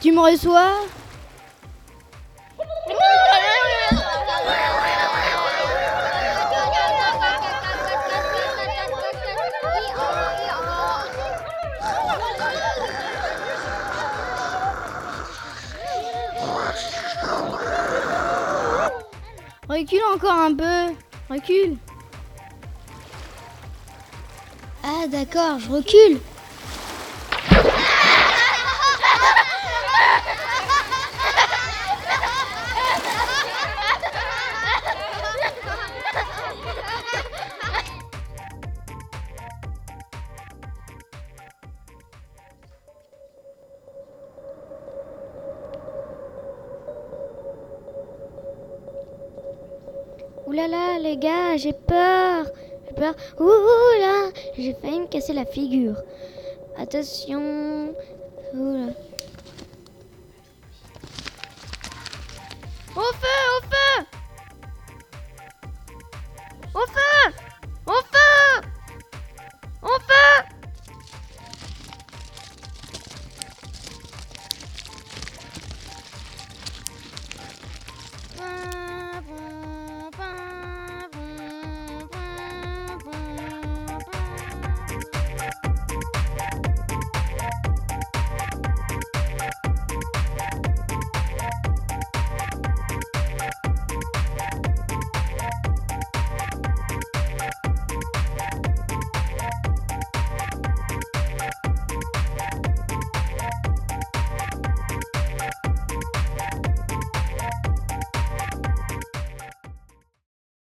j'aimerais soit. Recule encore un peu. Recule. Ah d'accord, je recule. Ouh là là, les gars, j'ai peur. J'ai peur. Ouh là, j'ai failli me casser la figure. Attention. Ouh là. Au feu, au feu